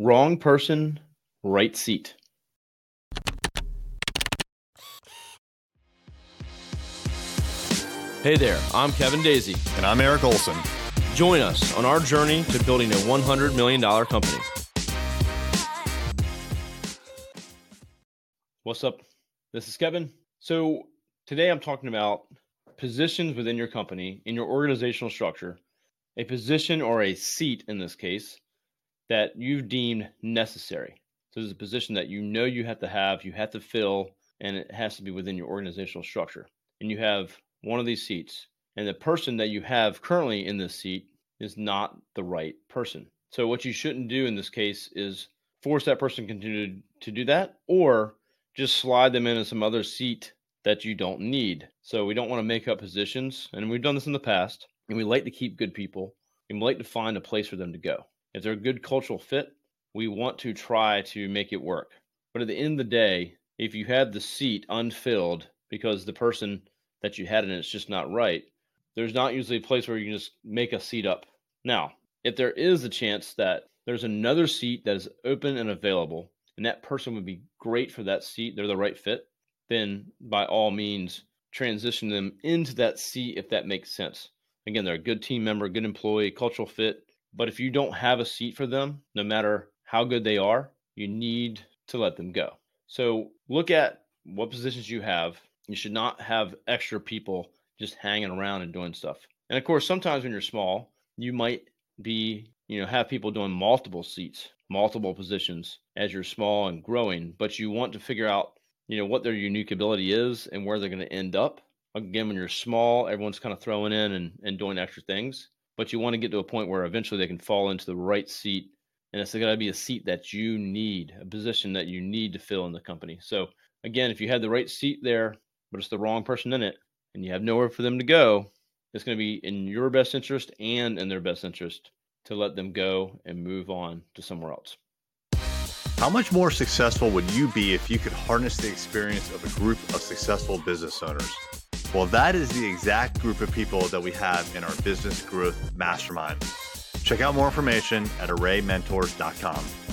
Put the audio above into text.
Wrong person, right seat. Hey there, I'm Kevin Daisy. And I'm Eric Olson. Join us on our journey to building a $100 million company. What's up? This is Kevin. So, today I'm talking about positions within your company, in your organizational structure, a position or a seat in this case that you've deemed necessary. So, this is a position that you know you have to have, you have to fill, and it has to be within your organizational structure. And you have one of these seats, and the person that you have currently in this seat is not the right person. So, what you shouldn't do in this case is force that person to continue to do that, or just slide them into some other seat that you don't need. So, we don't want to make up positions, and we've done this in the past, and we like to keep good people, and we like to find a place for them to go. If they're a good cultural fit, we want to try to make it work. But at the end of the day, if you have the seat unfilled because the person that you had and it's just not right, there's not usually a place where you can just make a seat up. Now, if there is a chance that there's another seat that is open and available, and that person would be great for that seat, they're the right fit, then by all means, transition them into that seat if that makes sense. Again, they're a good team member, good employee, cultural fit. But if you don't have a seat for them, no matter how good they are, you need to let them go. So look at what positions you have you should not have extra people just hanging around and doing stuff. And of course, sometimes when you're small, you might be, you know, have people doing multiple seats, multiple positions as you're small and growing, but you want to figure out, you know, what their unique ability is and where they're going to end up. Again, when you're small, everyone's kind of throwing in and, and doing extra things, but you want to get to a point where eventually they can fall into the right seat. And it's got to be a seat that you need, a position that you need to fill in the company. So, again, if you had the right seat there, but it's the wrong person in it and you have nowhere for them to go, it's going to be in your best interest and in their best interest to let them go and move on to somewhere else. How much more successful would you be if you could harness the experience of a group of successful business owners? Well, that is the exact group of people that we have in our business growth mastermind. Check out more information at arraymentors.com.